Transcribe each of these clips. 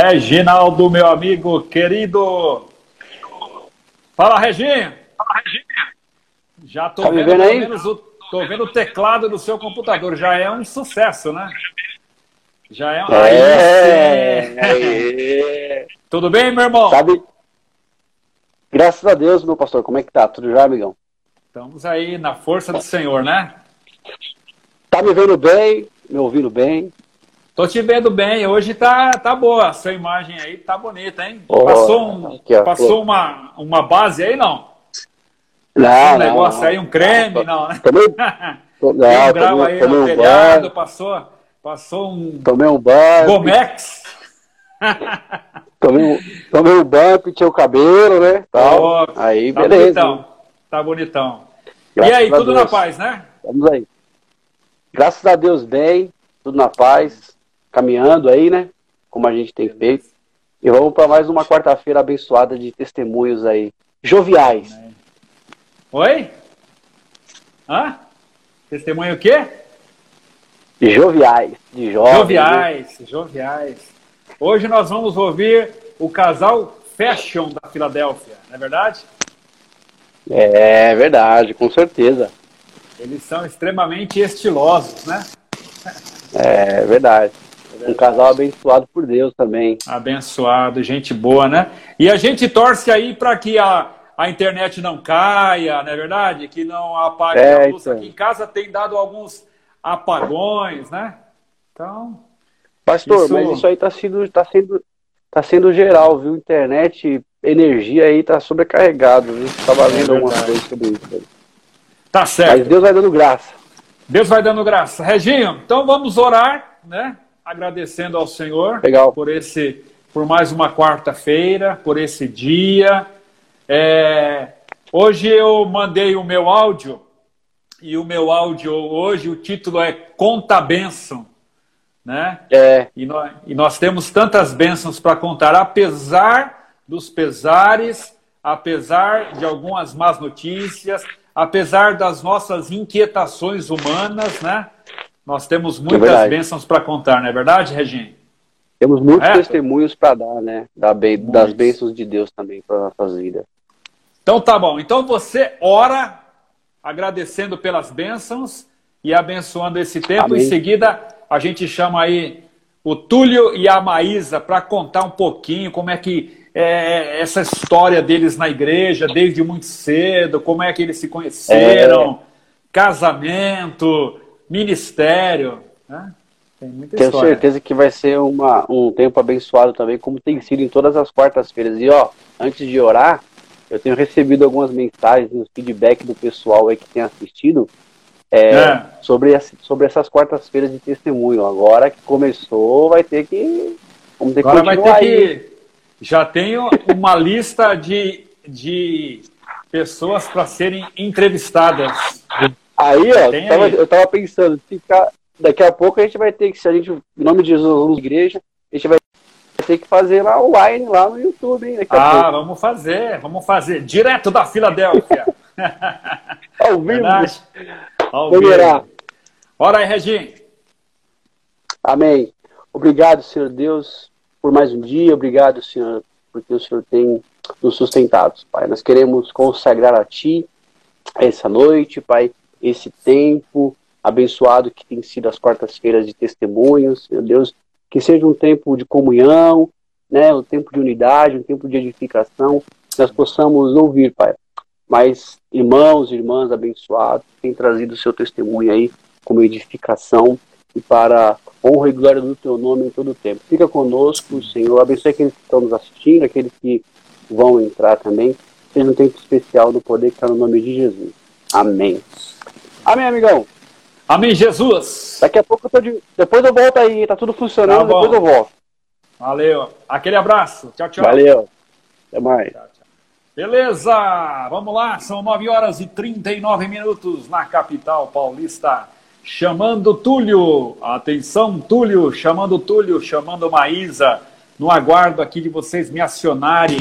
Reginaldo, meu amigo querido. Fala, Reginho. Fala, Reginho. Já tô tá vendo, vendo aí? O, tô vendo o teclado do seu computador. Já é um sucesso, né? Já é um. É, é. Tudo bem, meu irmão? Sabe? Graças a Deus, meu pastor. Como é que tá? Tudo já, amigão? Estamos aí na força do Senhor, né? Tá me vendo bem? Me ouvindo bem? Tô te vendo bem. Hoje tá, tá boa. Sua imagem aí tá bonita, hein? Oh, passou um, aqui, passou uma, uma base aí, não? Não, um negócio não, aí, um creme, não, né? Tomei, Tem um não, grau tomei, aí tomei no um telhado, banho. passou, passou um Tomei um banho. Gomex. Tomei um, tomei um banho, pintei o cabelo, né? Tal. Ó, aí, tá beleza. bonitão. Tá bonitão. Graças e aí, tudo Deus. na paz, né? Vamos aí. Graças a Deus, bem, tudo na paz, caminhando aí, né? Como a gente tem feito. E vamos para mais uma quarta-feira abençoada de testemunhos aí. Joviais. Oi? Hã? Testemunho o quê? Joviais. De jovens. né? Joviais, joviais. Hoje nós vamos ouvir o casal Fashion da Filadélfia, não é verdade? É verdade, com certeza. Eles são extremamente estilosos, né? É verdade. Um casal abençoado por Deus também. Abençoado, gente boa, né? E a gente torce aí para que a, a internet não caia, não é verdade? Que não apague É, a luz. então. Aqui em casa tem dado alguns apagões, né? Então, Pastor, Isso- mas isso aí tá sendo, tá sendo, tá sendo geral, viu? Internet, energia aí tá sobrecarregado, viu? Tava lendo algumas verdade. coisas sobre isso. tá Mas certo. Deus vai dando graça. Deus vai dando graça. Reginho, então vamos orar, né? Agradecendo ao Senhor Legal. por esse, por mais uma quarta-feira, por esse dia. É, hoje eu mandei o meu áudio e o meu áudio hoje o título é Conta Bênção, né? É, E nós, e nós temos tantas bênçãos para contar, apesar dos pesares, apesar de algumas más notícias, apesar das nossas inquietações humanas, né? Nós temos muitas verdade. bênçãos para contar, não é verdade, Regina? temos muitos Correto? testemunhos para dar, né? Da be- das bênçãos de Deus também para nossas vidas. Então tá bom. Então você ora agradecendo pelas bênçãos e abençoando esse tempo. Amém. Em seguida, a gente chama aí o Túlio e a Maísa para contar um pouquinho como é que é essa história deles na igreja, desde muito cedo, como é que eles se conheceram, casamento, ministério. Né? Tem muita Tenho história. certeza que vai ser uma, um tempo abençoado também, como tem sido em todas as quartas-feiras. E ó, antes de orar, eu tenho recebido algumas mensagens, uns feedback do pessoal aí que tem assistido é, É. sobre, sobre essas quartas-feiras de testemunho. Agora que começou, vai ter que. Vamos ter que Agora vai continuar ter aí. que. Já tenho uma lista de, de pessoas para serem entrevistadas. Aí, ó, Tem tava- aí. eu tava pensando, ficar- daqui a pouco a gente vai ter que, se a gente, em nome de Jesus, igreja, a gente vai ter que fazer lá online, lá no YouTube, hein? Ah, vamos fazer, vamos fazer. Direto da Filadélfia. Ao vivo. Verdade? Ao Vamos vivo. orar. Ora aí, Reginho. Amém. Obrigado, Senhor Deus, por mais um dia. Obrigado, Senhor, porque o Senhor tem nos sustentado, Pai. Nós queremos consagrar a Ti essa noite, Pai, esse tempo abençoado que tem sido as quartas-feiras de testemunhos, meu Deus, que seja um tempo de comunhão, né, um tempo de unidade, um tempo de edificação, que nós possamos ouvir, Pai. Mas irmãos e irmãs abençoados, têm trazido o seu testemunho aí como edificação e para honra e glória do teu nome em todo o tempo. Fica conosco, Senhor. Abençoe aqueles que estão nos assistindo, aqueles que vão entrar também. Seja um tempo especial do poder que está no nome de Jesus. Amém. Amém, amigão. Amém, Jesus. Daqui a pouco eu tô de... Depois eu volto aí, tá tudo funcionando, Tá depois eu volto. Valeu. Aquele abraço. Tchau, tchau. Valeu. Até mais. Beleza, vamos lá, são 9 horas e 39 minutos na capital paulista. Chamando Túlio, atenção Túlio, chamando Túlio, chamando Maísa, no aguardo aqui de vocês me acionarem.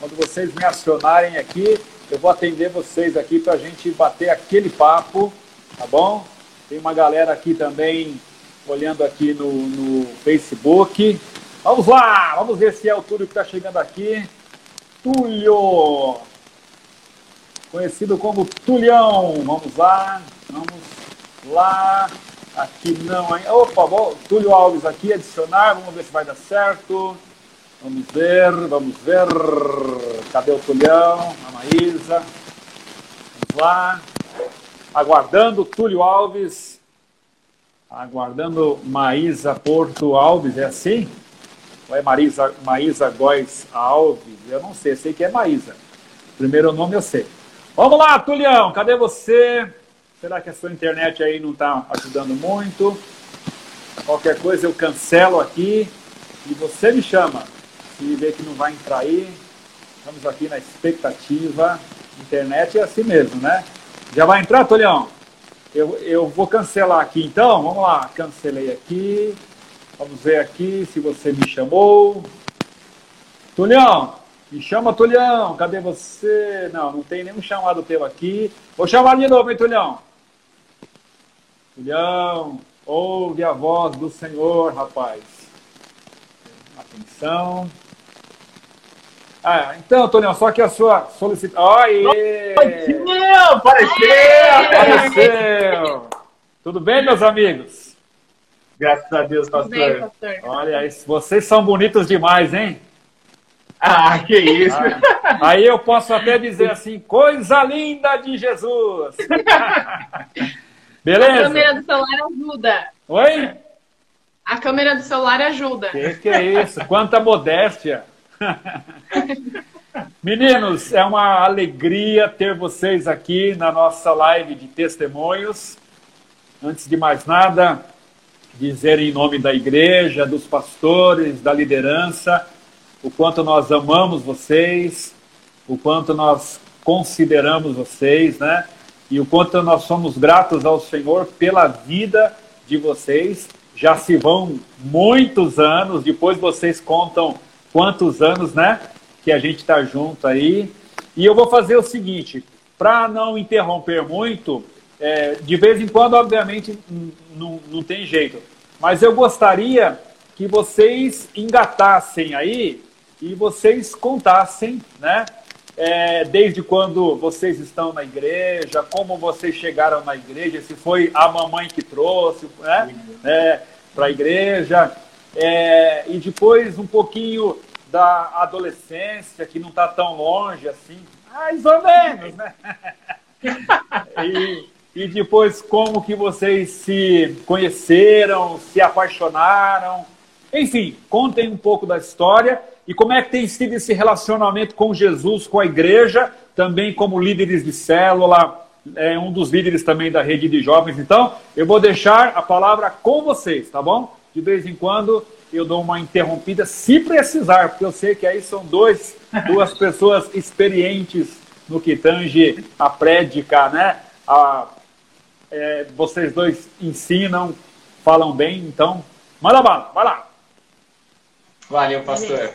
Quando vocês me acionarem aqui, eu vou atender vocês aqui para a gente bater aquele papo, tá bom? Tem uma galera aqui também olhando aqui no, no Facebook. Vamos lá, vamos ver se é o Túlio que está chegando aqui. Túlio, conhecido como Tulhão. Vamos lá, vamos lá. Aqui não, hein? Opa, bom, Túlio Alves aqui, adicionar, vamos ver se vai dar certo. Vamos ver, vamos ver. Cadê o Tulhão? A Maísa. Vamos lá. Aguardando Túlio Alves. Aguardando Maísa Porto Alves, é assim? Ou é Marisa, Maísa Góes Alves? Eu não sei, sei que é Maísa. Primeiro nome eu sei. Vamos lá, Tulião, cadê você? Será que a sua internet aí não está ajudando muito? Qualquer coisa eu cancelo aqui e você me chama. Se ver que não vai entrar aí, estamos aqui na expectativa. Internet é assim mesmo, né? Já vai entrar, Tolião? Eu, eu vou cancelar aqui então. Vamos lá, cancelei aqui. Vamos ver aqui se você me chamou. Tulião, me chama, Tulião. Cadê você? Não, não tem nenhum chamado teu aqui. Vou chamar de novo, hein, Tulião? Filhão, ouve a voz do Senhor, rapaz. Atenção. Ah, então, Tonião, só que a sua solicitação. Oi! Apareceu! Apareceu! Tudo bem, meus amigos? Graças a Deus, pastor. Bem, pastor. Olha, vocês são bonitos demais, hein? Ah, que isso! Ah, aí eu posso até dizer assim: coisa linda de Jesus! Beleza? A câmera do celular ajuda. Oi? A câmera do celular ajuda. Que que é isso? Quanta modéstia. Meninos, é uma alegria ter vocês aqui na nossa live de testemunhos. Antes de mais nada, dizer em nome da igreja, dos pastores, da liderança, o quanto nós amamos vocês, o quanto nós consideramos vocês, né? e o quanto nós somos gratos ao Senhor pela vida de vocês. Já se vão muitos anos, depois vocês contam quantos anos, né? Que a gente está junto aí. E eu vou fazer o seguinte: para não interromper muito, é, de vez em quando, obviamente, não, não tem jeito, mas eu gostaria que vocês engatassem aí e vocês contassem, né? é, desde quando vocês estão na igreja, como vocês chegaram na igreja, se foi a mamãe que trouxe né, é, para a igreja, é, e depois um pouquinho da adolescência, que não está tão longe assim, mais ou menos, né? e, e depois como que vocês se conheceram, se apaixonaram, enfim, contem um pouco da história e como é que tem sido esse relacionamento com Jesus, com a igreja, também como líderes de célula, é um dos líderes também da rede de jovens. Então, eu vou deixar a palavra com vocês, tá bom? De vez em quando eu dou uma interrompida, se precisar, porque eu sei que aí são dois, duas pessoas experientes no que tange a prédica, né? A, é, vocês dois ensinam, falam bem, então, manda bala, vai lá. Valeu, pastor.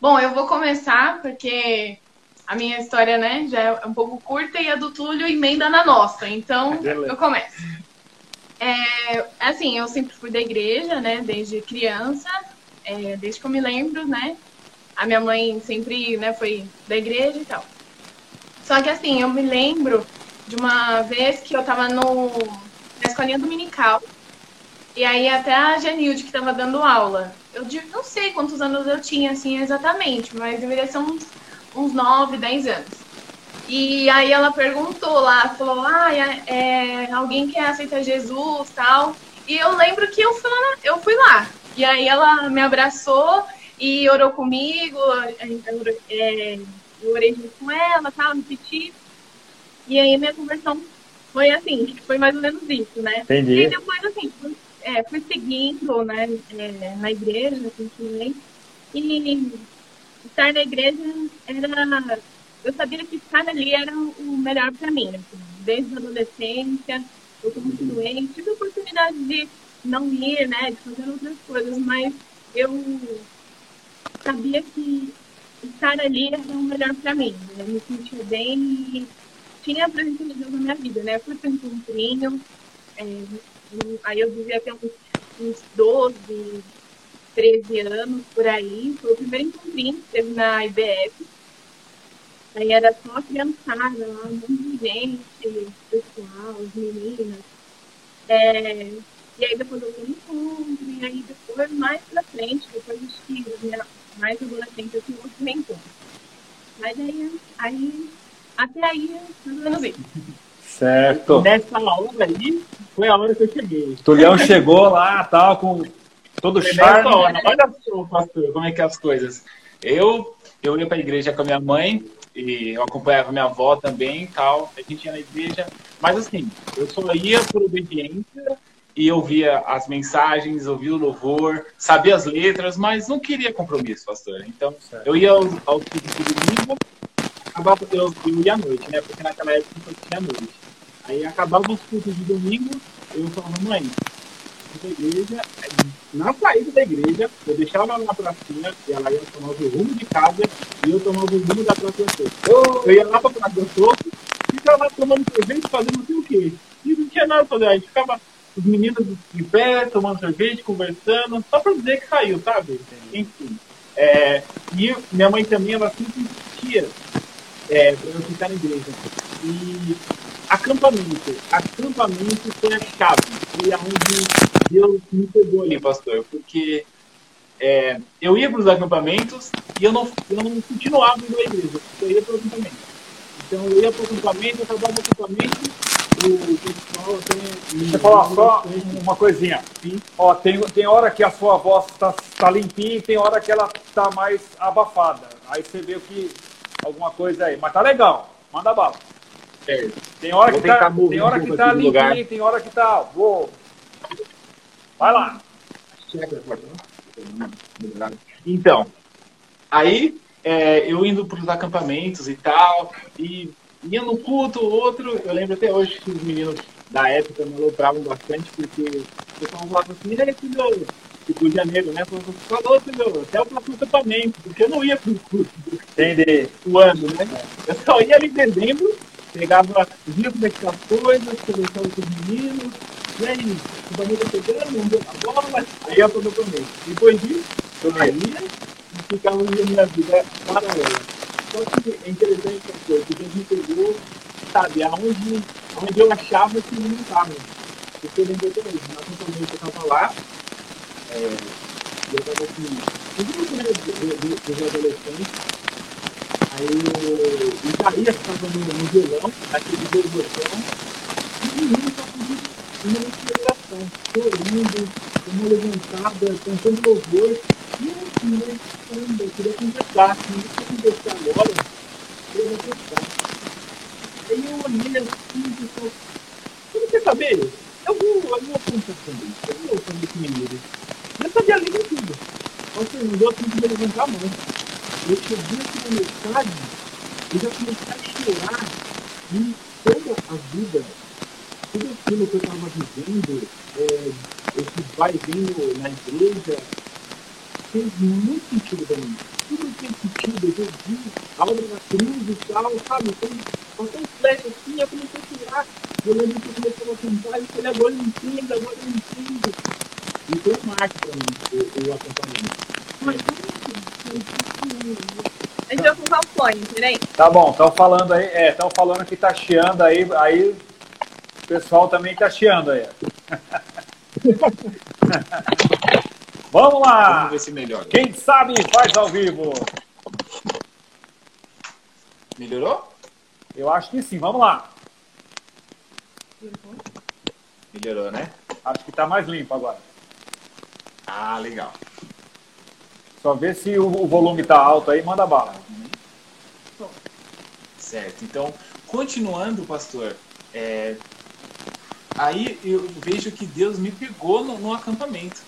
Bom, eu vou começar porque a minha história, né, já é um pouco curta e a do Túlio emenda na nossa. Então, Beleza. eu começo. É, assim, eu sempre fui da igreja, né, desde criança, é, desde que eu me lembro, né. A minha mãe sempre, né, foi da igreja e tal. Só que assim, eu me lembro de uma vez que eu tava no, na escolinha dominical e aí até a Janilde que tava dando aula eu não sei quantos anos eu tinha, assim, exatamente, mas deveria ser uns, uns 9, 10 anos. E aí ela perguntou lá, falou, ah, é, é, alguém quer aceitar Jesus tal. E eu lembro que eu fui, lá, eu fui lá. E aí ela me abraçou e orou comigo, é, eu orei junto com ela, tal, me pedi. E aí minha conversão foi assim, foi mais ou menos isso, né? Entendi. E depois, assim, é, fui seguindo né, é, na igreja, continuei. E estar na igreja era. Eu sabia que estar ali era o melhor para mim. Assim, desde a adolescência, eu continuei. Tive a oportunidade de não ir, né, de fazer outras coisas, mas eu sabia que estar ali era o melhor para mim. Eu me sentia bem e tinha a presença de Deus na minha vida, né? Eu fui para um encontrinho, é, aí eu devia ter uns, uns 12, 13 anos, por aí. Foi o primeiro encontrinho que teve na IBF. Aí era só a criançada lá, um monte de gente, pessoal, as meninas. É, e aí depois eu fui encontro, e aí depois, mais pra frente, depois dos filhos, né, mais adolescente, eu outro reencontro. Mas aí, aí, até aí, ou menos isso. Certo. Nessa hora aí, foi a hora que eu cheguei. Tulião chegou lá, tal, com todo Foi charme. hora. Olha só, pastor, como é que é as coisas. Eu, eu ia pra igreja com a minha mãe, e eu acompanhava minha avó também e tal. A gente ia na igreja. Mas assim, eu só ia por obediência e eu via as mensagens, ouvia o louvor, sabia as letras, mas não queria compromisso, pastor. Então, Certo. eu ia aos, aos cultos de domingo, acabava, eu, eu ia à noite, né? Porque naquela época só tinha noite. Aí acabava os cultos de domingo, eu falava, mãe, da igreja, na saída da igreja, eu deixava ela na pracinha, e ela ia tomar o rumo de casa, e eu tomava o rumo da Praça do. Eu ia lá pra Praça do Soco, ficava tomando sorvete, fazendo não sei o quê. E não tinha nada pra fazer. Aí ficava os meninos de pé, tomando sorvete, conversando, só pra dizer que saiu, sabe? Enfim. É, e minha mãe também, ela sempre insistia é, pra eu ficar na igreja. E acampamento. Acampamento foi a chave. Foi aonde Deus me pegou ali, pastor. Porque é, eu ia para os acampamentos e eu não, eu não continuava indo à igreja. Eu ia para o acampamento. Então eu ia para o acampamento, eu acabava o acampamento, o pessoal me- Deixa eu falar só uma coisinha. Sim. Ó, tem, tem hora que a sua voz está tá limpinha e tem hora que ela tá mais abafada. Aí você vê que alguma coisa aí. Mas tá legal. Manda bala. Certo. Tem hora Vou que tá, tem hora que tá lugar. tem hora que tá. Vou. Vai lá. Então, aí é, eu indo para os acampamentos e tal, e ia no culto, outro, eu lembro até hoje que os meninos da época me alopravam bastante, porque o pessoal falava assim, e aí, filho, tipo, de janeiro, né? Falou, falou, filho, até o próximo acampamento, porque eu não ia pro culto Entendi. do ano, né? Eu só ia ali em dezembro, pegava, via como é que tá as coisas, conversava com os meninos, e aí, o banheiro tá pegando, não deu a bola, aí eu tô no começo. Depois disso, eu ia e ficava vivendo minha vida paralela. Só que é interessante essa coisa, que Deus me pegou, sabe, aonde, aonde eu achava que não estava. Porque eu até hoje, na acampamento eu estava lá, é, eu estava assim, no grupo né, do- do- dos adolescentes, Aí o Isaías estava no, no violão, naquele violão, e o menino só pediu uma inspiração, sorrindo, uma levantada, cantando louvor. E eu assim, né? Caramba, eu queria conversar, se não quer conversar agora, eu vou conversar. Aí eu olhei assim e falei, você quer saber? Eu vou, eu vou conversar com ele, eu vou conversar com esse menino. Eu sabia a língua tudo. Nossa, não deu tempo de levantar a mão. Eu aqui na metade e já comecei a chorar e toda a vida, tudo aquilo que eu estava vivendo, é, esse vai vindo na igreja, fez muito sentido para mim. Tudo fez sentido, eu vi a obra da cruz e tal, sabe? Foi passou um flash assim, eu comecei a chorar. Eu lembro que eu comecei a cantar e falei, agora eu entendo, agora eu entendo. E foi um marco para mim, o, o acampamento. Mas, a gente vai colocar o fone, peraí. Tá bom, estão falando aí. É, estão falando que tá chiando aí. Aí o pessoal também tá chiando aí. Vamos lá! Vamos ver se melhora. Quem sabe faz ao vivo. Melhorou? Eu acho que sim, vamos lá. Melhorou, né? Acho que tá mais limpo agora. Ah, legal. Só ver se o, o volume tá alto aí, manda bala. Certo. Então, continuando, pastor, é, aí eu vejo que Deus me pegou no, no acampamento.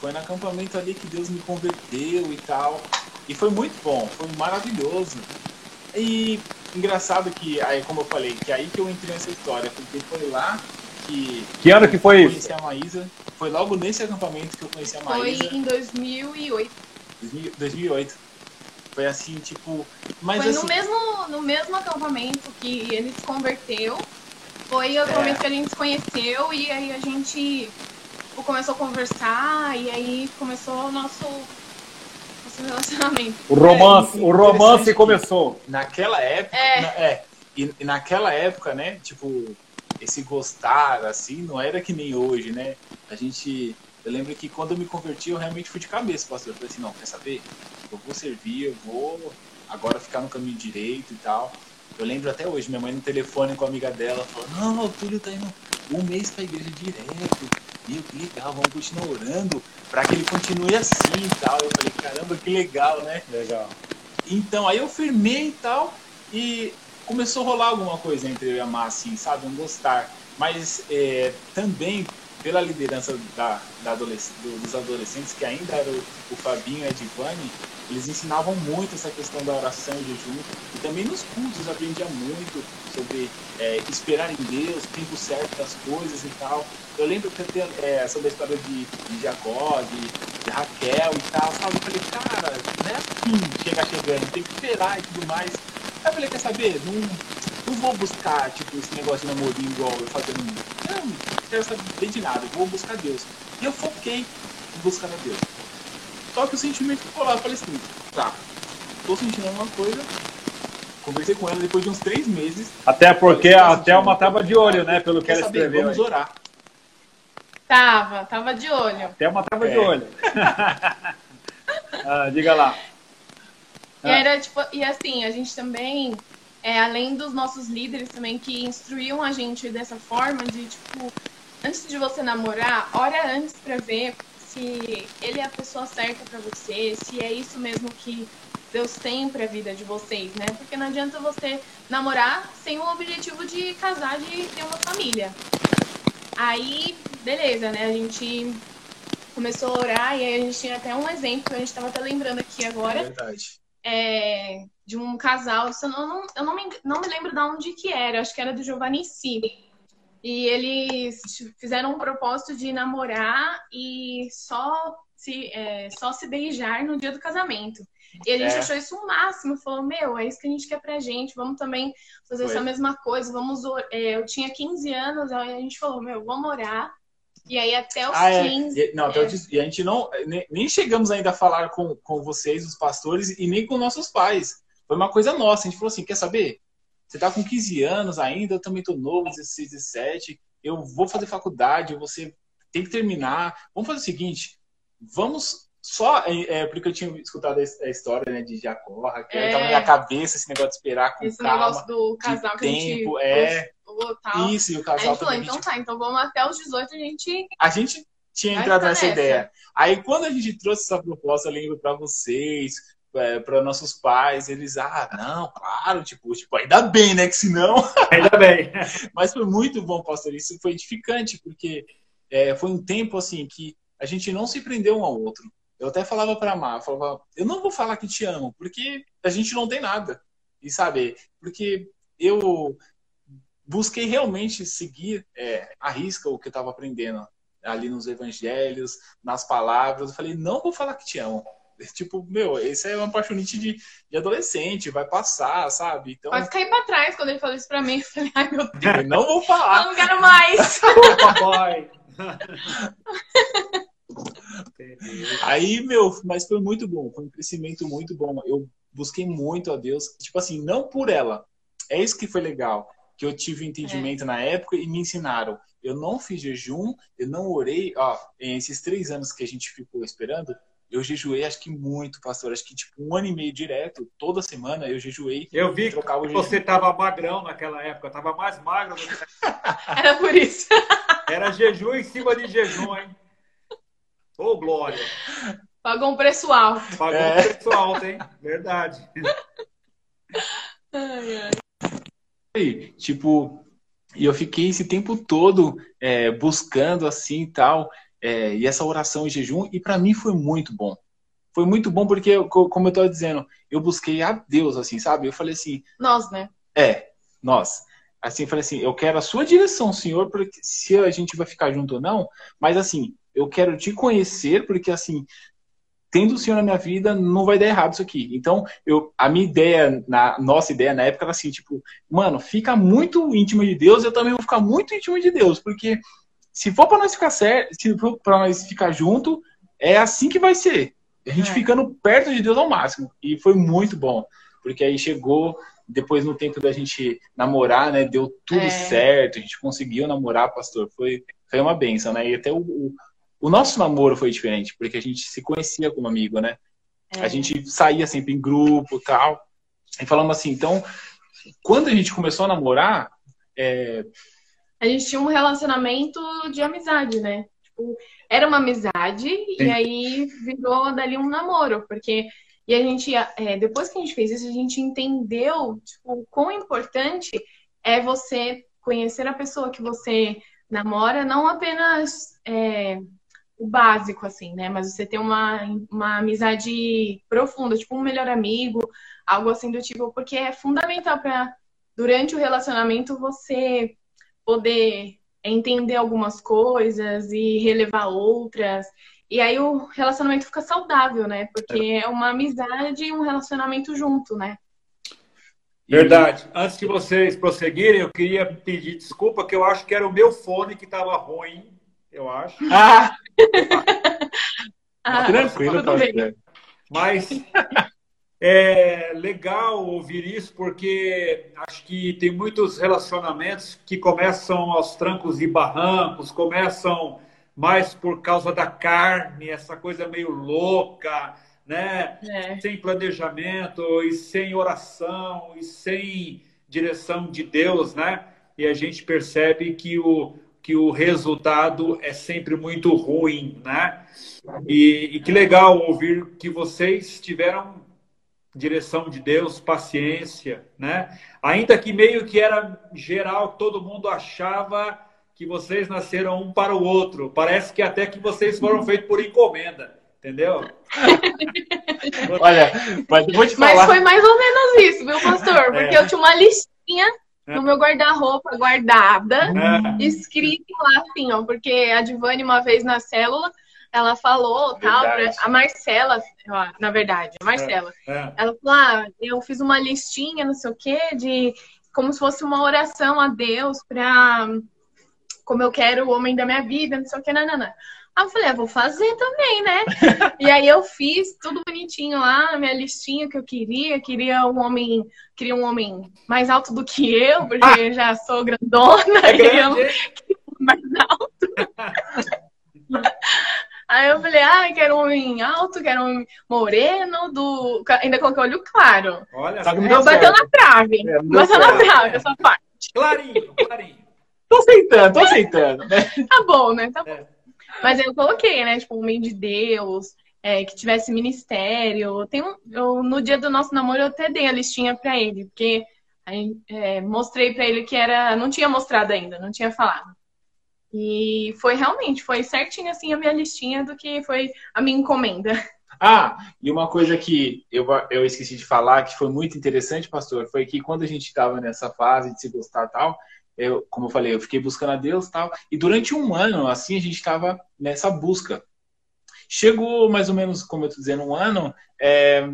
Foi no acampamento ali que Deus me converteu e tal. E foi muito bom, foi maravilhoso. E engraçado que, aí, como eu falei, que aí que eu entrei nessa história, porque foi lá que Que ano que foi eu isso? conheci a Maísa. Foi logo nesse acampamento que eu conheci a Foi Maísa. em 2008. 2000 2008. Foi assim, tipo. Mas Foi assim, no mesmo, no mesmo acampamento que ele se converteu. Foi o acampamento que a gente se conheceu e aí a gente tipo, começou a conversar e aí começou o nosso, nosso relacionamento. O romance, é, o romance começou. Naquela época, é. Na, é, e, e naquela época, né, tipo, esse gostar, assim, não era que nem hoje, né? A gente. Eu lembro que quando eu me converti, eu realmente fui de cabeça, pastor. Eu falei assim, não, quer saber? Eu vou servir, eu vou agora ficar no caminho direito e tal. Eu lembro até hoje, minha mãe no telefone com a amiga dela, falou, não, o Túlio tá indo um mês pra igreja direto. Meu, que legal, vamos continuar orando para que ele continue assim e tal. Eu falei, caramba, que legal, né? Legal. Então, aí eu firmei e tal, e começou a rolar alguma coisa entre eu e a Má, assim, sabe? Um gostar. Mas é, também pela liderança da, da adolesc do, dos adolescentes, que ainda era o, o Fabinho e a Divani, eles ensinavam muito essa questão da oração e jejum. E também nos cultos aprendia muito sobre é, esperar em Deus, tempo certo das coisas e tal. Eu lembro que até é, sobre a história de, de Jacó, de, de, Raquel e tal, sabe? Eu falei, cara, não é assim chegar chegando, tem que esperar e tudo mais. Aí eu falei, quer saber? Não, não vou buscar, tipo, esse negócio de namorinho igual eu fazendo. Não, não quero saber de nada, vou buscar Deus. E eu foquei em buscar a Deus. Só que o sentimento ficou lá, eu falei assim, tá, tô sentindo alguma coisa, conversei com ela depois de uns três meses. Até porque a Thelma tava de olho, né, pelo que ela saber, escreveu. Vamos aí. orar. Tava, tava de olho. Até uma tava é. de olho. ah, diga lá. E era tipo, e assim, a gente também, é, além dos nossos líderes também que instruíam a gente dessa forma de tipo, antes de você namorar, ora antes para ver se ele é a pessoa certa para você, se é isso mesmo que Deus tem para a vida de vocês, né? Porque não adianta você namorar sem o objetivo de casar, de ter uma família. Aí, beleza, né? A gente começou a orar e aí a gente tinha até um exemplo, a gente estava até lembrando aqui agora. É verdade. É, de um casal, eu não, eu não, me, não me lembro de onde que era, acho que era do Giovanni Si. E eles fizeram um propósito de namorar e só se, é, só se beijar no dia do casamento. E a gente é. achou isso o máximo, falou, meu, é isso que a gente quer pra gente, vamos também fazer Foi. essa mesma coisa, vamos... É, eu tinha 15 anos, aí a gente falou, meu, vamos orar. E aí até os ah, 15... É. E, não, até é. e a gente não... Nem, nem, chegamos ainda a falar com, com vocês, os pastores, e nem com nossos pais. Foi uma coisa nossa, a gente falou assim, quer saber? Você tá com 15 anos ainda, eu também tô novo, 16, 17, eu vou fazer faculdade, você tem que terminar. Vamos fazer o seguinte, vamos só é, é, porque eu tinha escutado a história né, de Jacó, Raquel, é. tava na minha cabeça esse negócio de esperar com esse calma. Esse negócio do casal que tempo, a gente é. Tal. Isso, e o casal Aí falou, então tá, então vamos até os 18 a gente. A gente tinha entrado nessa, nessa ideia. Aí quando a gente trouxe essa proposta, eu lembro para vocês, é, para nossos pais, eles, ah, não, claro, tipo, tipo, ainda bem, né? Que senão. Ainda bem. Mas foi muito bom, pastor. Isso foi edificante, porque é, foi um tempo assim que a gente não se prendeu um ao outro. Eu até falava para Mar, falava, eu não vou falar que te amo, porque a gente não tem nada. E sabe, porque eu busquei realmente seguir é, a risca o que eu estava aprendendo ali nos evangelhos, nas palavras. Eu falei, não vou falar que te amo. Tipo, meu, esse é uma apaixonite de, de adolescente, vai passar, sabe? Então... Quase cair pra trás quando ele falou isso pra mim. Eu falei, ai meu Deus. Eu não vou falar. Eu não quero mais. Ô, papai. Aí, meu, mas foi muito bom, foi um crescimento muito bom. Eu busquei muito a Deus, tipo assim, não por ela. É isso que foi legal, que eu tive entendimento é. na época e me ensinaram. Eu não fiz jejum, eu não orei, ó, esses três anos que a gente ficou esperando, eu jejuei acho que muito, pastor. Acho que tipo um ano e meio direto, toda semana eu jejuei. Eu vi que você tava magrão naquela época, tava mais magro. Do que... Era por isso. Era jejum em cima de jejum, hein? Ô, oh, Glória! Pagou um preço alto. Pagou é. um preço alto, hein? Verdade. Ai, ai. E, tipo, e eu fiquei esse tempo todo é, buscando assim e tal, é, e essa oração em jejum, e para mim foi muito bom. Foi muito bom porque, como eu tô dizendo, eu busquei a Deus, assim, sabe? Eu falei assim. Nós, né? É, nós. Assim, eu falei assim, eu quero a sua direção, Senhor, porque se a gente vai ficar junto ou não, mas assim, eu quero te conhecer, porque assim, tendo o Senhor na minha vida, não vai dar errado isso aqui. Então, eu, a minha ideia, na nossa ideia na época era assim, tipo, mano, fica muito íntimo de Deus, eu também vou ficar muito íntimo de Deus, porque se for para nós ficar certo, se for para nós ficar junto, é assim que vai ser. A gente é. ficando perto de Deus ao máximo. E foi muito bom. Porque aí chegou, depois no tempo da gente namorar, né? Deu tudo é. certo, a gente conseguiu namorar, pastor. Foi, foi uma benção, né? E até o, o, o nosso namoro foi diferente, porque a gente se conhecia como amigo, né? É. A gente saía sempre em grupo tal. E falamos assim, então, quando a gente começou a namorar, é... a gente tinha um relacionamento de amizade, né? Tipo, era uma amizade Sim. e aí virou dali um namoro, porque e a gente, é, depois que a gente fez isso, a gente entendeu tipo, o quão importante é você conhecer a pessoa que você namora, não apenas é, o básico, assim, né? Mas você ter uma, uma amizade profunda, tipo um melhor amigo, algo assim do tipo, porque é fundamental para durante o relacionamento você poder entender algumas coisas e relevar outras. E aí o relacionamento fica saudável, né? Porque é, é uma amizade e um relacionamento junto, né? Verdade. Antes de vocês prosseguirem, eu queria pedir desculpa, que eu acho que era o meu fone que estava ruim, eu acho. Ah! ah Tranquilo, tá Mas é legal ouvir isso, porque acho que tem muitos relacionamentos que começam aos trancos e barrancos, começam mais por causa da carne, essa coisa meio louca, né? É. Sem planejamento e sem oração e sem direção de Deus, né? E a gente percebe que o, que o resultado é sempre muito ruim, né? E, e que legal ouvir que vocês tiveram direção de Deus, paciência, né? Ainda que meio que era geral, todo mundo achava que vocês nasceram um para o outro. Parece que até que vocês foram feitos por encomenda. Entendeu? Olha, mas vou te falar. Mas foi mais ou menos isso, viu, pastor? Porque é. eu tinha uma listinha no meu guarda-roupa guardada, é. escrito lá assim, ó, porque a Divane, uma vez na célula, ela falou tal, pra, a Marcela, na verdade, a Marcela, é. É. ela falou: ah, eu fiz uma listinha, não sei o quê, de como se fosse uma oração a Deus para como eu quero o homem da minha vida, não sei o que, nanana. Aí eu falei, ah, vou fazer também, né? e aí eu fiz tudo bonitinho lá minha listinha que eu queria. Queria um homem, queria um homem mais alto do que eu, porque ah. já sou grandona. É grande. Eu, mais alto. Aí eu falei, ah, quero um homem alto, quero um homem moreno, do. Ainda coloquei olho claro. Olha, só que não bateu na trave. É, bateu na trave essa parte. Clarinho, clarinho. Tô aceitando, tô aceitando. Né? tá bom, né? Tá bom. É. Mas eu coloquei, né? Tipo, um homem de Deus, é, que tivesse ministério. Tem um, eu, no dia do nosso namoro, eu até dei a listinha pra ele, porque aí, é, mostrei pra ele que era. Não tinha mostrado ainda, não tinha falado. E foi realmente, foi certinho assim a minha listinha do que foi a minha encomenda. Ah, e uma coisa que eu, eu esqueci de falar, que foi muito interessante, pastor, foi que quando a gente estava nessa fase de se gostar tal, eu, como eu falei, eu fiquei buscando a Deus tal. E durante um ano, assim, a gente estava nessa busca. Chegou mais ou menos, como eu estou dizendo, um ano, é,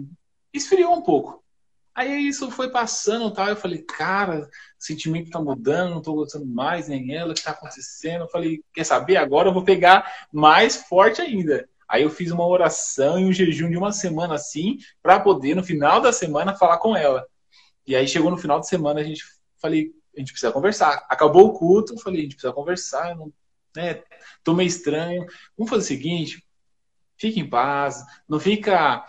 esfriou um pouco. Aí isso foi passando tal. Eu falei, cara, o sentimento tá mudando, não tô gostando mais, nem ela, o que tá acontecendo? Eu falei, quer saber? Agora eu vou pegar mais forte ainda. Aí eu fiz uma oração e um jejum de uma semana assim, para poder, no final da semana, falar com ela. E aí chegou no final de semana, a gente falei, a gente precisa conversar. Acabou o culto, falei, a gente precisa conversar, não, né? Tô meio estranho. Vamos fazer o seguinte, fique em paz, não fica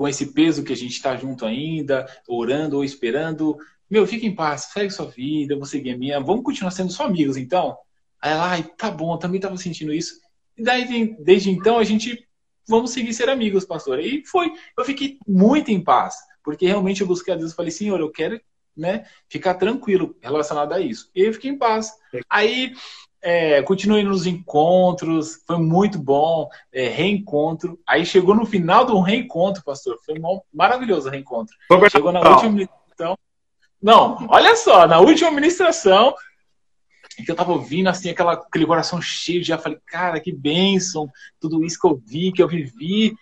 com esse peso que a gente está junto ainda, orando ou esperando. Meu, fique em paz, segue sua vida, eu vou seguir a minha, vamos continuar sendo só amigos, então? Aí ela, ai, tá bom, também estava sentindo isso. E daí, desde então, a gente, vamos seguir ser amigos, pastor. E foi, eu fiquei muito em paz, porque realmente eu busquei a Deus e falei, Senhor, eu quero né, ficar tranquilo relacionado a isso. E eu fiquei em paz. Aí é, continuei nos encontros, foi muito bom, é, reencontro. Aí chegou no final do reencontro, pastor, foi um maravilhoso o reencontro. Chegou na última ministração. Não, olha só, na última ministração, que eu tava ouvindo assim, aquela, aquele coração cheio, já falei, cara, que bênção, tudo isso que eu vi, que eu vivi,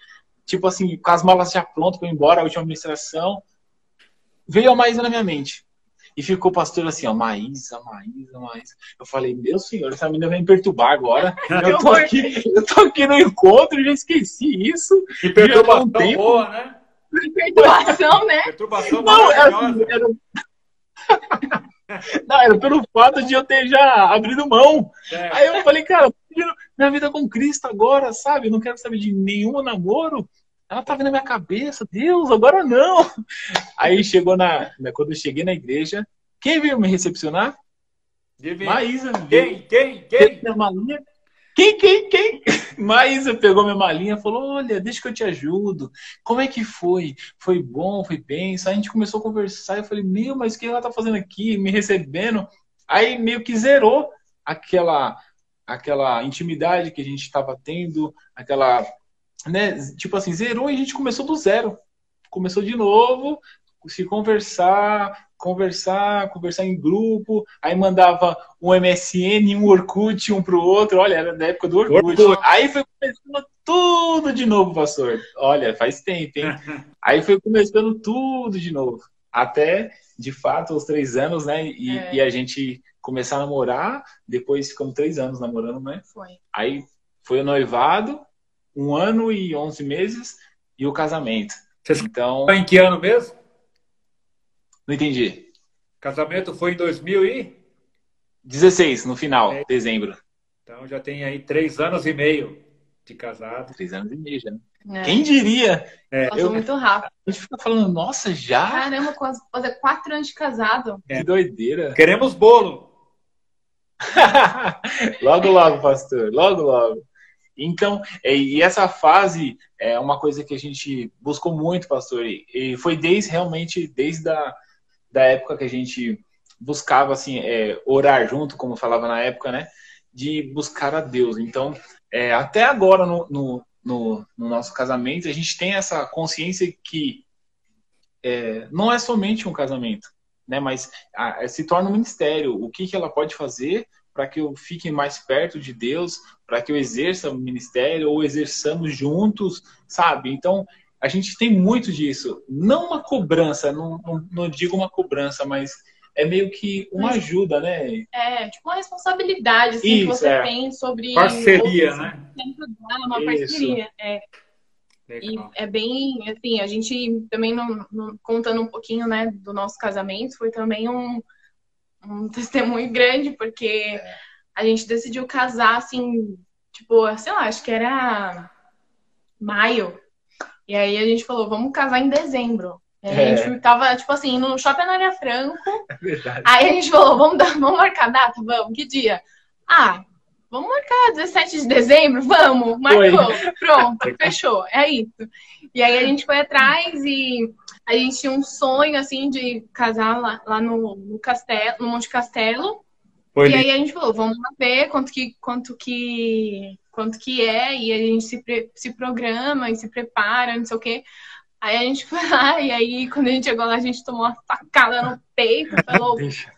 tipo assim, com as malas já prontas para ir embora, a última administração veio a mais na minha mente. E ficou o pastor assim, ó, Maísa, Maísa, Maísa. Eu falei, meu senhor, essa menina vem me perturbar agora. Eu tô aqui, eu tô aqui no encontro, já esqueci isso. Que perturbação um tempo. boa, né? Perturbação, né? Perturbação Não, era, era... Não, era pelo fato de eu ter já abrido mão. É. Aí eu falei, cara, minha vida com Cristo agora, sabe? não quero saber de nenhum namoro. Ela tá vindo na minha cabeça, Deus, agora não. Aí chegou na. Quando eu cheguei na igreja, quem veio me recepcionar? Maísa. Quem? Quem? Quem? Minha malinha. Quem, quem, quem? Maísa pegou minha malinha e falou: Olha, deixa que eu te ajudo. Como é que foi? Foi bom? Foi bem? Aí a gente começou a conversar. Eu falei: Meu, mas o que ela tá fazendo aqui? Me recebendo? Aí meio que zerou aquela aquela intimidade que a gente estava tendo, aquela né? Tipo assim, zerou e a gente começou do zero. Começou de novo, se conversar, conversar, conversar em grupo, aí mandava um MSN, um Orkut um pro outro. Olha, era da época do Orkut. Orkut. Aí foi começando tudo de novo, pastor. Olha, faz tempo, hein? aí foi começando tudo de novo. Até, de fato, os três anos, né? E, é. e a gente começar a namorar, depois ficamos três anos namorando, né? Foi. Aí foi o noivado, um ano e onze meses e o casamento. Vocês então, em que ano mesmo? Não entendi. Casamento foi em 2016, no final, é. dezembro. Então já tem aí três anos e meio de casado. Três anos e meio já. É. Quem diria? É. Passou eu, muito rápido. A gente fica falando, nossa, já? Caramba, quase fazer quatro anos de casado. É. Que doideira. Queremos bolo. logo, logo, pastor. Logo, logo. Então, é, e essa fase é uma coisa que a gente buscou muito, pastor, e foi desde realmente desde a da época que a gente buscava assim é, orar junto, como falava na época, né? De buscar a Deus. Então, é, até agora no, no, no, no, nosso casamento a gente tem essa consciência que é, não é somente um casamento, né? Mas a, se torna um ministério. O que, que ela pode fazer para que eu fique mais perto de Deus, para que eu exerça o ministério ou exerçamos juntos, sabe? Então, a gente tem muito disso. Não uma cobrança, não, não, não digo uma cobrança, mas é meio que uma mas, ajuda, né? É, tipo uma responsabilidade assim, Isso, que você é. tem sobre. Parceria, né? Uma parceria. É. E é bem, assim, a gente também, não, não, contando um pouquinho, né, do nosso casamento, foi também um, um testemunho grande, porque a gente decidiu casar, assim, tipo, sei lá, acho que era maio. E aí a gente falou, vamos casar em dezembro. E aí é. a gente tava, tipo assim, no shopping na Área Franco. É verdade. Aí a gente falou, vamos, dar, vamos marcar data? Vamos, que dia? Ah, vamos marcar 17 de dezembro? Vamos, marcou. Foi. Pronto, fechou. É isso. E aí a gente foi atrás e a gente tinha um sonho, assim, de casar lá, lá no, no castelo, no Monte Castelo. Foi e aí a gente falou, vamos ver quanto que, quanto que, quanto que é, e a gente se, se programa e se prepara, não sei o quê. Aí a gente foi lá, e aí quando a gente chegou lá, a gente tomou uma facada no peito, falou, deixa,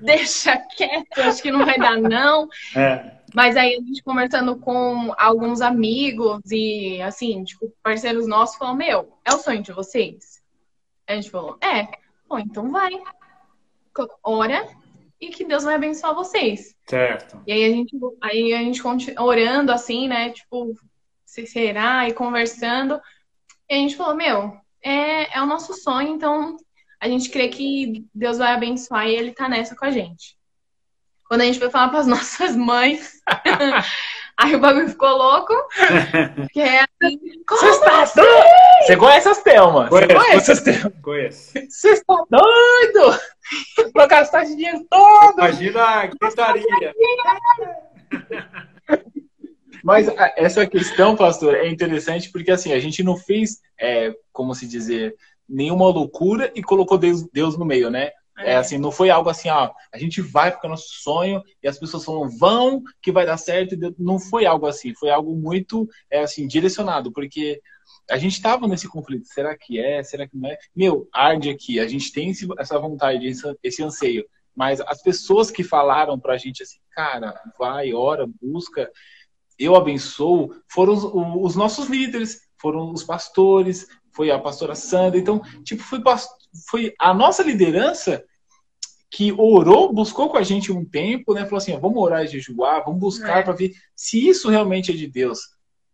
deixa quieto, acho que não vai dar não. É. Mas aí a gente conversando com alguns amigos e, assim, tipo, parceiros nossos, falou, meu, é o sonho de vocês? A gente falou, é. Bom, então vai. Ora e que Deus vai abençoar vocês. Certo. E aí a gente, aí a gente continua orando assim, né? Tipo, se será? E conversando. E a gente falou, meu, é, é o nosso sonho, então a gente crê que Deus vai abençoar e Ele tá nessa com a gente. Quando a gente foi falar para as nossas mães, Aí o bagulho ficou louco. Que é assim, Você está assim? Você conhece as Thelma? Você conhece as Thelma? Conheço. Você está doido? Pra gastar esse dinheiro todo. Imagina a gritaria. Mas essa questão, pastor, é interessante porque assim, a gente não fez, é, como se dizer, nenhuma loucura e colocou Deus, Deus no meio, né? É. é. assim, não foi algo assim, ó, a gente vai porque é nosso sonho e as pessoas falam, vão, que vai dar certo. Não foi algo assim, foi algo muito, é, assim, direcionado, porque a gente estava nesse conflito. Será que é? Será que não é? Meu, arde aqui, a gente tem esse, essa vontade, esse, esse anseio. Mas as pessoas que falaram pra gente assim, cara, vai, ora, busca, eu abençoo, foram os, os nossos líderes, foram os pastores, foi a pastora Sandra. Então, tipo, foi, foi a nossa liderança que orou, buscou com a gente um tempo, né? Falou assim: vamos orar e jejuar, vamos buscar é. para ver se isso realmente é de Deus.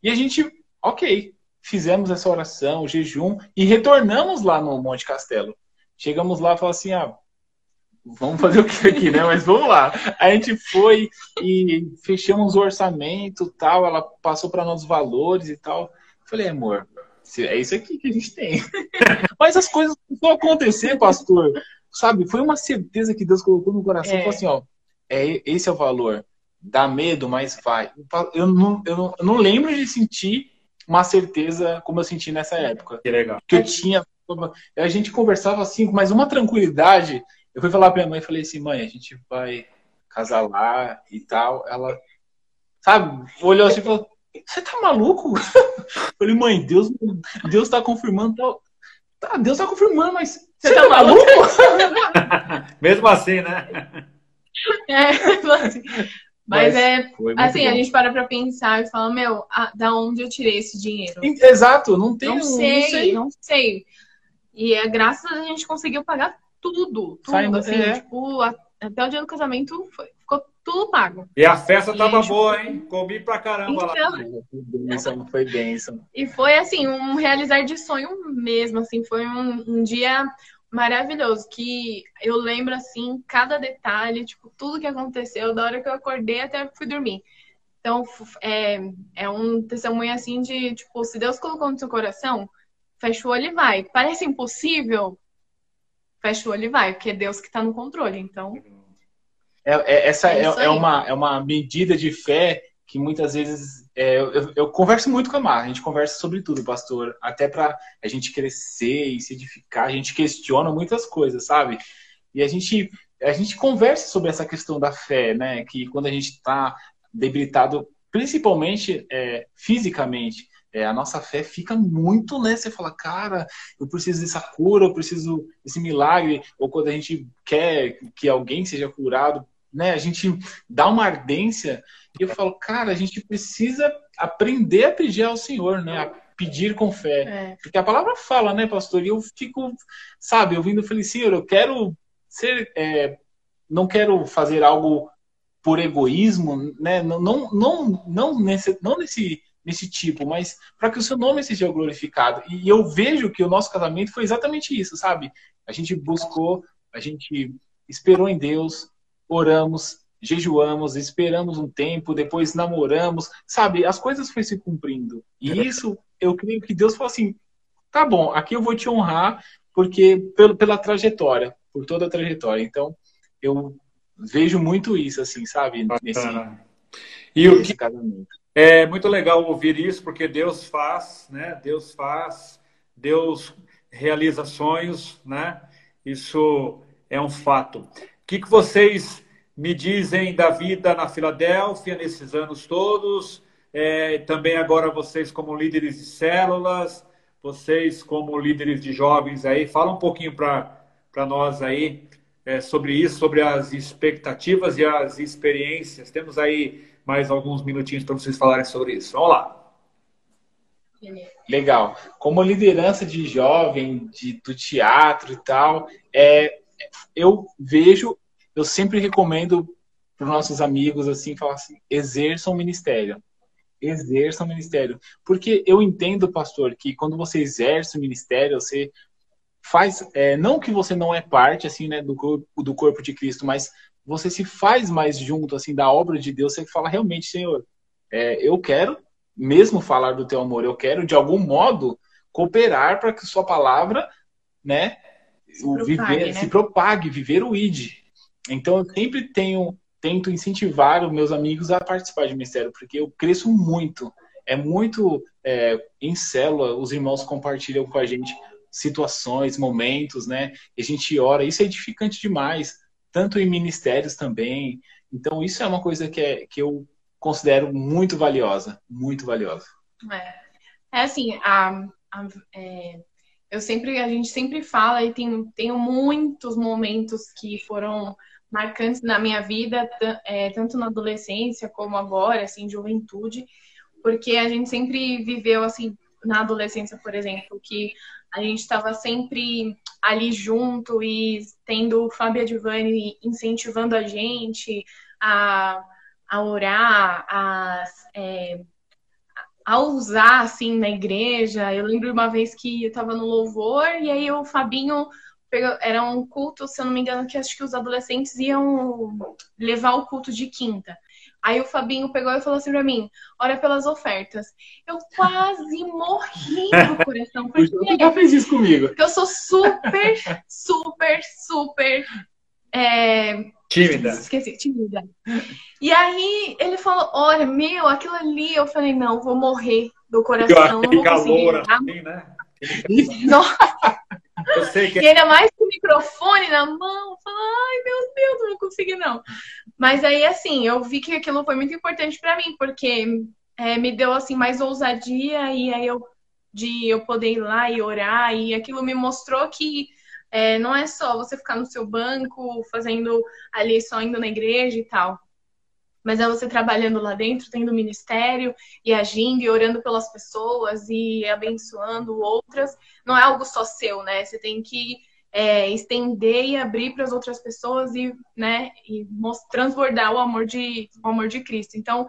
E a gente, ok, fizemos essa oração, o jejum e retornamos lá no Monte Castelo. Chegamos lá e falamos assim: ah, vamos fazer o que aqui, né? Mas vamos lá. A gente foi e fechamos o orçamento, tal. Ela passou para nós os valores e tal. Falei, amor, é isso aqui que a gente tem. Mas as coisas vão acontecer, pastor sabe, foi uma certeza que Deus colocou no coração. É. Falou assim, ó, é, esse é o valor. Dá medo, mas vai. Eu não, eu, não, eu não lembro de sentir uma certeza como eu senti nessa época. Que legal. Que eu tinha. A gente conversava assim, mas uma tranquilidade. Eu fui falar pra minha mãe e falei assim, mãe, a gente vai casar lá e tal. Ela, sabe, olhou assim e falou, você tá maluco? Eu falei, mãe, Deus, Deus tá confirmando. Tá, Deus tá confirmando, mas você tá maluco? Mesmo assim, né? É, assim. Mas, Mas é assim, bom. a gente para pra pensar e fala, meu, a, da onde eu tirei esse dinheiro? Exato, não tem. Não sei, não sei. Não sei. E é graças a gente conseguiu pagar tudo, tudo, Sai, assim, é. tipo, a, até o dia do casamento foi, ficou tudo pago. E a festa tava boa, hein? Comi pra caramba então... lá. Foi bênção, E foi, assim, um realizar de sonho mesmo, assim, foi um, um dia maravilhoso, que eu lembro, assim, cada detalhe, tipo, tudo que aconteceu, da hora que eu acordei até fui dormir. Então, é, é um testemunho, assim, de, tipo, se Deus colocou no seu coração, fecha o olho e vai. Parece impossível, fecha o olho e vai, porque é Deus que está no controle, então... É, é, essa é, é, é, uma, é uma medida de fé que muitas vezes é, eu, eu, converso muito com a Mar, a gente conversa sobre tudo, pastor, até para a gente crescer e se edificar, a gente questiona muitas coisas, sabe? E a gente a gente conversa sobre essa questão da fé, né? Que quando a gente está debilitado, principalmente é, fisicamente, é, a nossa fé fica muito, né? Você fala, cara, eu preciso dessa cura, eu preciso desse milagre, ou quando a gente quer que alguém seja curado, né? A gente dá uma ardência e eu falo, cara, a gente precisa aprender a pedir ao Senhor, né? A pedir com fé. É. Porque a palavra fala, né, pastor? E eu fico, sabe, ouvindo, eu falei, Senhor, eu quero ser, é, não quero fazer algo por egoísmo, né? Não, não, não, não nesse, não nesse, nesse tipo, mas para que o seu nome seja glorificado. E eu vejo que o nosso casamento foi exatamente isso, sabe? A gente buscou, a gente esperou em Deus, oramos, jejuamos, esperamos um tempo, depois namoramos, sabe? As coisas foram se cumprindo. E é. isso, eu creio que Deus falou assim: tá bom, aqui eu vou te honrar, porque pelo, pela trajetória, por toda a trajetória. Então, eu vejo muito isso, assim, sabe? Nesse, e o que casamento. É muito legal ouvir isso, porque Deus faz, né? Deus faz, Deus realiza sonhos, né? Isso é um fato que, que vocês me dizem da vida na Filadélfia nesses anos todos? É, também agora vocês como líderes de células, vocês como líderes de jovens aí, fala um pouquinho para nós aí é, sobre isso, sobre as expectativas e as experiências. Temos aí mais alguns minutinhos para vocês falarem sobre isso. Vamos lá. Legal. Como liderança de jovem, de, do teatro e tal, é, eu vejo, eu sempre recomendo para os nossos amigos assim, falar assim, exerçam o ministério. Exerçam o ministério. Porque eu entendo, pastor, que quando você exerce o ministério, você faz, é, não que você não é parte assim, né, do do corpo de Cristo, mas você se faz mais junto assim da obra de Deus, você fala realmente, Senhor, é, eu quero mesmo falar do teu amor, eu quero de algum modo cooperar para que sua palavra, né, se o propague, viver, né? se propague, viver o ID. Então eu sempre tenho, tento incentivar os meus amigos a participar de ministério, porque eu cresço muito. É muito é, em célula, os irmãos compartilham com a gente situações, momentos, né? E a gente ora, isso é edificante demais, tanto em ministérios também. Então isso é uma coisa que, é, que eu considero muito valiosa, muito valiosa. É, é assim, a, a é eu sempre, a gente sempre fala e tem, tenho muitos momentos que foram marcantes na minha vida, é, tanto na adolescência como agora, assim, juventude, porque a gente sempre viveu, assim, na adolescência, por exemplo, que a gente estava sempre ali junto e tendo o Fábio Adivani incentivando a gente a, a orar, a, é, a usar assim na igreja. Eu lembro uma vez que eu estava no louvor e aí o Fabinho pegou, era um culto, se eu não me engano, que acho que os adolescentes iam levar o culto de quinta. Aí o Fabinho pegou e falou assim pra mim: olha pelas ofertas. Eu quase morri no coração. Porque já fez isso comigo. Porque eu sou super, super, super. É... Tímida. Esqueci, tímida. E aí ele falou: olha, meu, aquilo ali. Eu falei: não, vou morrer do coração. Não vou conseguir. Assim, né? Nossa. Eu sei que... E ainda mais com o microfone na mão, fala, ai meu Deus, não vou conseguir não. Mas aí, assim, eu vi que aquilo foi muito importante para mim, porque é, me deu, assim, mais ousadia e aí eu, de eu poder ir lá e orar e aquilo me mostrou que é, não é só você ficar no seu banco, fazendo ali, só indo na igreja e tal mas é você trabalhando lá dentro, tendo ministério e agindo e orando pelas pessoas e abençoando outras. Não é algo só seu, né? Você tem que é, estender e abrir para as outras pessoas e, né, e transbordar o amor de, o amor de Cristo. Então,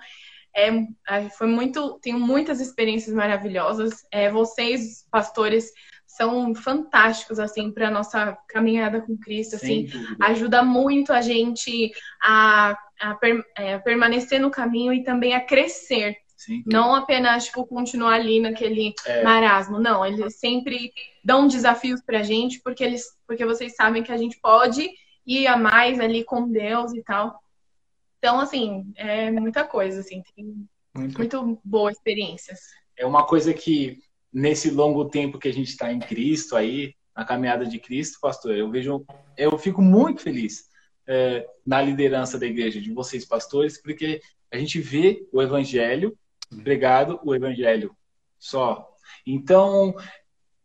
é, foi muito, tenho muitas experiências maravilhosas. É, vocês, pastores, são fantásticos assim para nossa caminhada com Cristo assim. ajuda muito a gente a, a per, é, permanecer no caminho e também a crescer. Sim. não apenas tipo continuar ali naquele é. marasmo. Não eles sempre dão desafios para a gente porque eles porque vocês sabem que a gente pode ir a mais ali com Deus e tal. Então assim é muita coisa assim. Muito, muito boas experiências. É uma coisa que nesse longo tempo que a gente está em Cristo aí, na caminhada de Cristo, pastor, eu vejo, eu fico muito feliz é, na liderança da igreja, de vocês, pastores, porque a gente vê o evangelho pregado, o evangelho só. Então,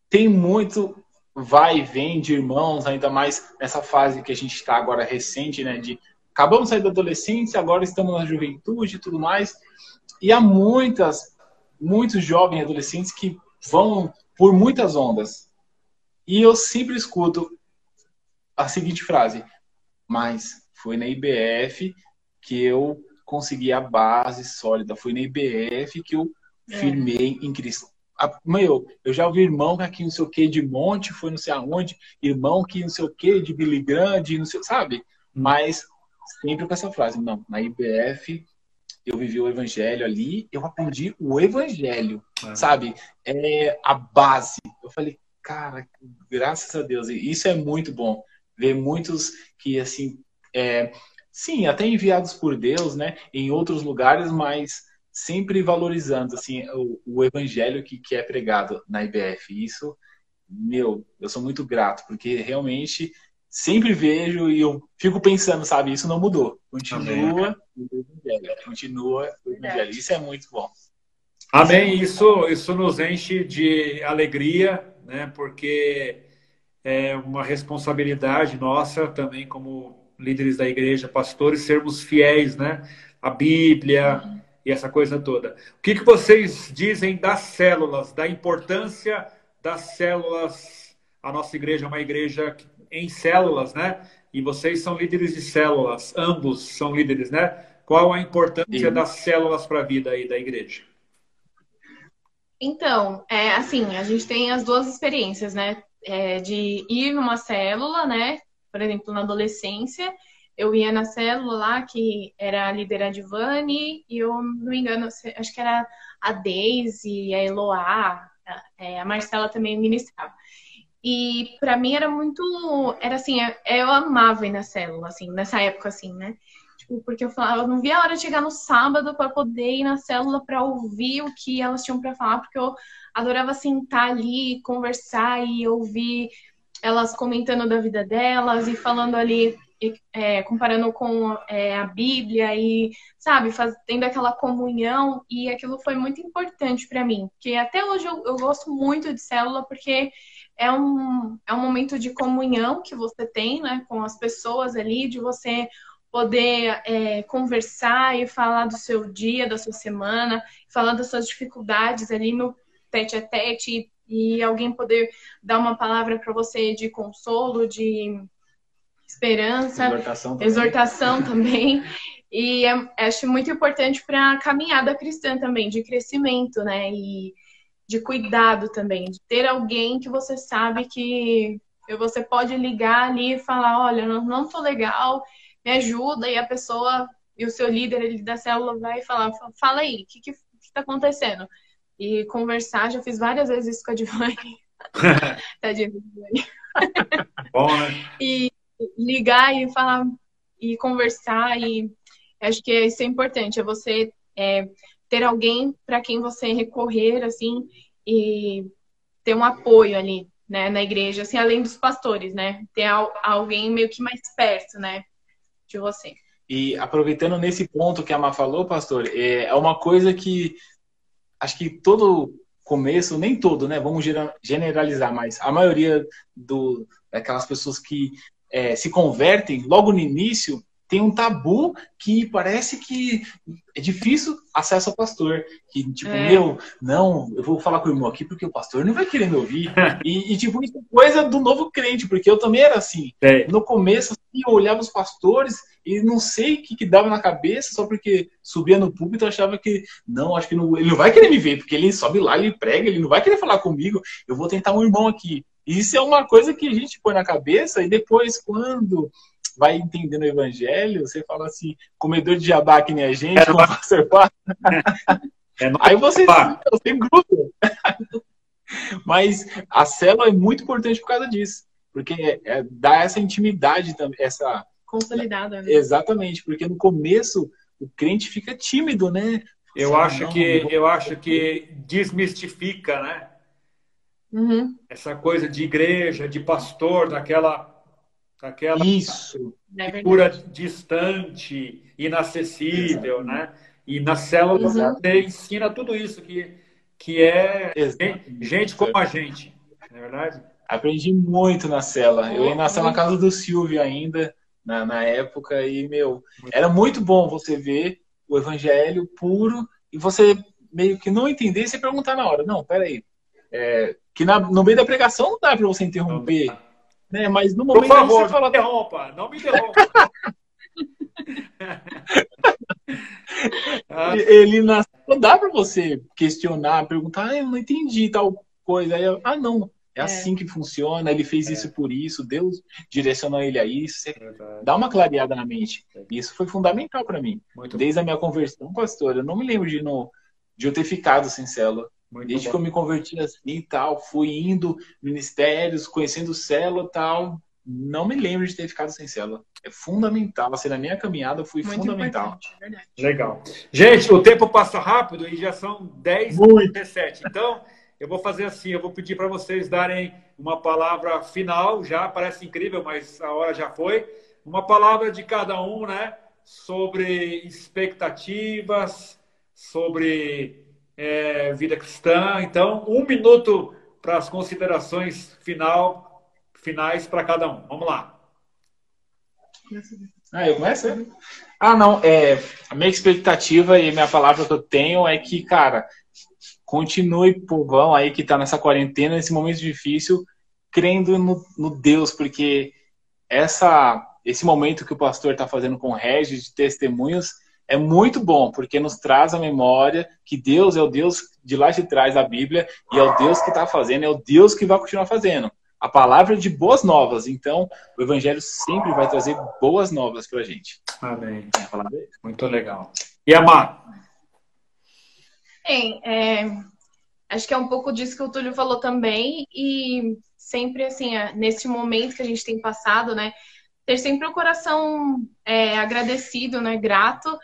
tem muito vai e vem de irmãos, ainda mais nessa fase que a gente está agora recente, né, de acabamos de sair da adolescência, agora estamos na juventude e tudo mais, e há muitas, muitos jovens adolescentes que vão por muitas ondas. E eu sempre escuto a seguinte frase: Mas foi na IBF que eu consegui a base sólida, foi na IBF que eu é. firmei é. em Cristo. meu, eu já ouvi irmão que aqui não sei o que de monte, foi não sei aonde, irmão que não sei o que de Billy Grande, não sei, sabe? Mas sempre com essa frase, não, na IBF eu vivi o evangelho ali, eu aprendi o evangelho, é. sabe? É a base. Eu falei, cara, graças a Deus, isso é muito bom. Ver muitos que, assim, é, sim, até enviados por Deus, né, em outros lugares, mas sempre valorizando, assim, o, o evangelho que, que é pregado na IBF. Isso, meu, eu sou muito grato, porque realmente sempre vejo e eu fico pensando, sabe, isso não mudou. Continua evangelho, continua o evangelho. Isso é muito bom. Amém. Isso, isso nos enche de alegria, né? Porque é uma responsabilidade nossa também como líderes da igreja, pastores, sermos fiéis, né? A Bíblia uhum. e essa coisa toda. O que, que vocês dizem das células, da importância das células? A nossa igreja é uma igreja em células, né? E vocês são líderes de células, ambos são líderes, né? Qual a importância das células para a vida aí da igreja? Então, é assim, a gente tem as duas experiências, né? É, de ir numa célula, né? Por exemplo, na adolescência, eu ia na célula lá que era a líder Adivane e eu não me engano, acho que era a Daisy, a Eloá, a, é, a Marcela também ministrava. E para mim era muito, era assim, eu amava ir na célula, assim, nessa época, assim, né? Tipo, porque eu falava, eu não via a hora de chegar no sábado para poder ir na célula para ouvir o que elas tinham para falar, porque eu adorava sentar ali, conversar e ouvir elas comentando da vida delas e falando ali, é, comparando com é, a Bíblia e, sabe, fazendo aquela comunhão. E aquilo foi muito importante para mim, porque até hoje eu, eu gosto muito de célula, porque é um, é um momento de comunhão que você tem né, com as pessoas ali, de você poder é, conversar e falar do seu dia, da sua semana, falar das suas dificuldades ali no tete a tete, e alguém poder dar uma palavra para você de consolo, de esperança, exortação também. Exortação também. E é, acho muito importante para a caminhada cristã também, de crescimento, né? E de cuidado também, de ter alguém que você sabe que você pode ligar ali e falar, olha, não, não tô legal, me ajuda, e a pessoa e o seu líder ele da célula vai falar, fala aí, o que, que, que tá acontecendo? E conversar, já fiz várias vezes isso com a Divani. Tadinha Bom, né? E ligar e falar e conversar e acho que isso é importante, é você é, ter alguém para quem você recorrer assim e ter um apoio ali, né, na igreja, assim, além dos pastores, né? Ter alguém meio que mais perto, né, de você. E aproveitando nesse ponto que a Má falou, pastor, é, é uma coisa que acho que todo começo, nem todo, né? Vamos generalizar, mas a maioria do, daquelas pessoas que é, se convertem logo no início tem um tabu que parece que é difícil acesso ao pastor. Que, tipo, é. meu, não, eu vou falar com o irmão aqui porque o pastor não vai querer me ouvir. e, e, tipo, isso é coisa do novo crente, porque eu também era assim. É. No começo, assim, eu olhava os pastores e não sei o que, que dava na cabeça, só porque subia no púlpito eu achava que, não, acho que não, ele não vai querer me ver, porque ele sobe lá, ele prega, ele não vai querer falar comigo, eu vou tentar um irmão aqui. Isso é uma coisa que a gente põe na cabeça e depois, quando vai entendendo o evangelho, você fala assim, comedor de jabá que nem a gente, é, é Aí você, você gruda. Mas a célula é muito importante por causa disso. Porque é, é, dá essa intimidade também, essa. Consolidada, né? Exatamente, porque no começo o crente fica tímido, né? Eu acho não, que não eu acho que desmistifica, né? Uhum. Essa coisa de igreja, de pastor, daquela aquela Isso. figura distante, inacessível, Exato. né? E na célula você ensina tudo isso que, que é Exatamente. gente como a gente, não é verdade? Aprendi muito na cela. Eu ia na cela na casa do Silvio ainda, na, na época, e, meu, era muito bom você ver o evangelho puro e você meio que não entender e você perguntar na hora. Não, peraí. É, que na, no meio da pregação não dá para você interromper. Né? Mas no momento Por favor, você fala... não me interrompa, não me interrompa. ele não dá para você questionar, perguntar, ah, eu não entendi tal coisa. Aí ah, não, é, é, assim que funciona, ele fez é. isso por isso, Deus direcionou ele a isso. Você dá uma clareada na mente. Isso foi fundamental para mim. Muito Desde bom. a minha conversão, pastor, eu não me lembro de, no, de eu ter ficado sem célula. Muito Desde bom. que eu me converti assim e tal, fui indo ministérios, conhecendo célula e tal, não me lembro de ter ficado sem célula. É fundamental. Assim, na minha caminhada foi Muito fundamental. É Legal. Gente, o tempo passa rápido e já são 10 e 17. Então, eu vou fazer assim, eu vou pedir para vocês darem uma palavra final, já parece incrível, mas a hora já foi. Uma palavra de cada um, né? Sobre expectativas, sobre é, vida cristã. Então, um minuto para as considerações final, finais para cada um. Vamos lá. Ah, eu começo? Ah, não. É, a minha expectativa e minha palavra que eu tenho é que, cara, continue, povão aí que está nessa quarentena, nesse momento difícil, crendo no, no Deus, porque essa, esse momento que o pastor está fazendo com o Regis de testemunhos é muito bom, porque nos traz a memória que Deus é o Deus de lá de trás da Bíblia e é o Deus que está fazendo, é o Deus que vai continuar fazendo. A palavra de boas novas. Então, o Evangelho sempre vai trazer boas novas para a gente. Amém. Muito legal. E a Mar? Bem, é, acho que é um pouco disso que o Túlio falou também. E sempre, assim, é, nesse momento que a gente tem passado, né? Ter sempre o coração é, agradecido, né, grato,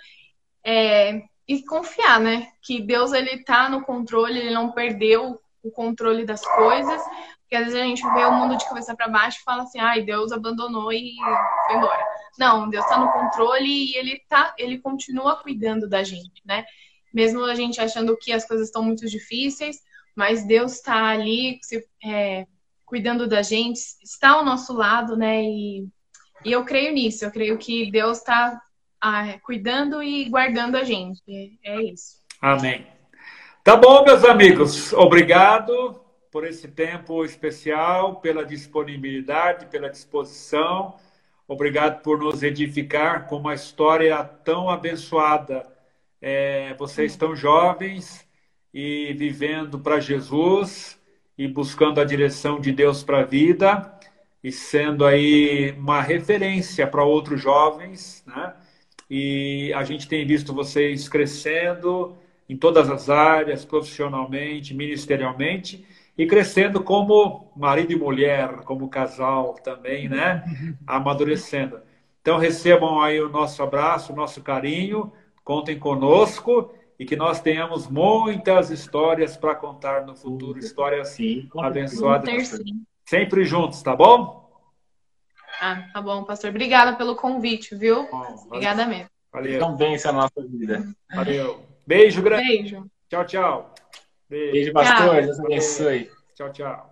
é, e confiar, né, que Deus ele tá no controle, ele não perdeu o controle das coisas, porque às vezes a gente vê o mundo de cabeça para baixo e fala assim, ai, Deus abandonou e foi embora. Não, Deus está no controle e ele tá, ele continua cuidando da gente, né? Mesmo a gente achando que as coisas estão muito difíceis, mas Deus está ali se, é, cuidando da gente, está ao nosso lado, né? E e eu creio nisso, eu creio que Deus está ah, cuidando e guardando a gente. É isso. Amém. Tá bom, meus amigos. Obrigado. por esse tempo especial, pela disponibilidade, pela disposição. Obrigado por nos edificar com uma história tão abençoada. É, vocês estão jovens e vivendo para Jesus e buscando a direção de Deus para a vida e sendo aí uma referência para outros jovens, né? E a gente tem visto vocês crescendo em todas as áreas, profissionalmente, ministerialmente, e crescendo como marido e mulher, como casal também, né? Amadurecendo. Então recebam aí o nosso abraço, o nosso carinho, contem conosco e que nós tenhamos muitas histórias para contar no futuro, histórias sim, abençoadas. Sempre juntos, tá bom? Ah, tá bom, pastor. Obrigada pelo convite, viu? Bom, Obrigada mesmo. Valeu. Então vence a nossa vida. Valeu. Beijo grande. Beijo. Tchau, tchau. Beijo, Beijo pastor. Deus abençoe. Tchau, tchau.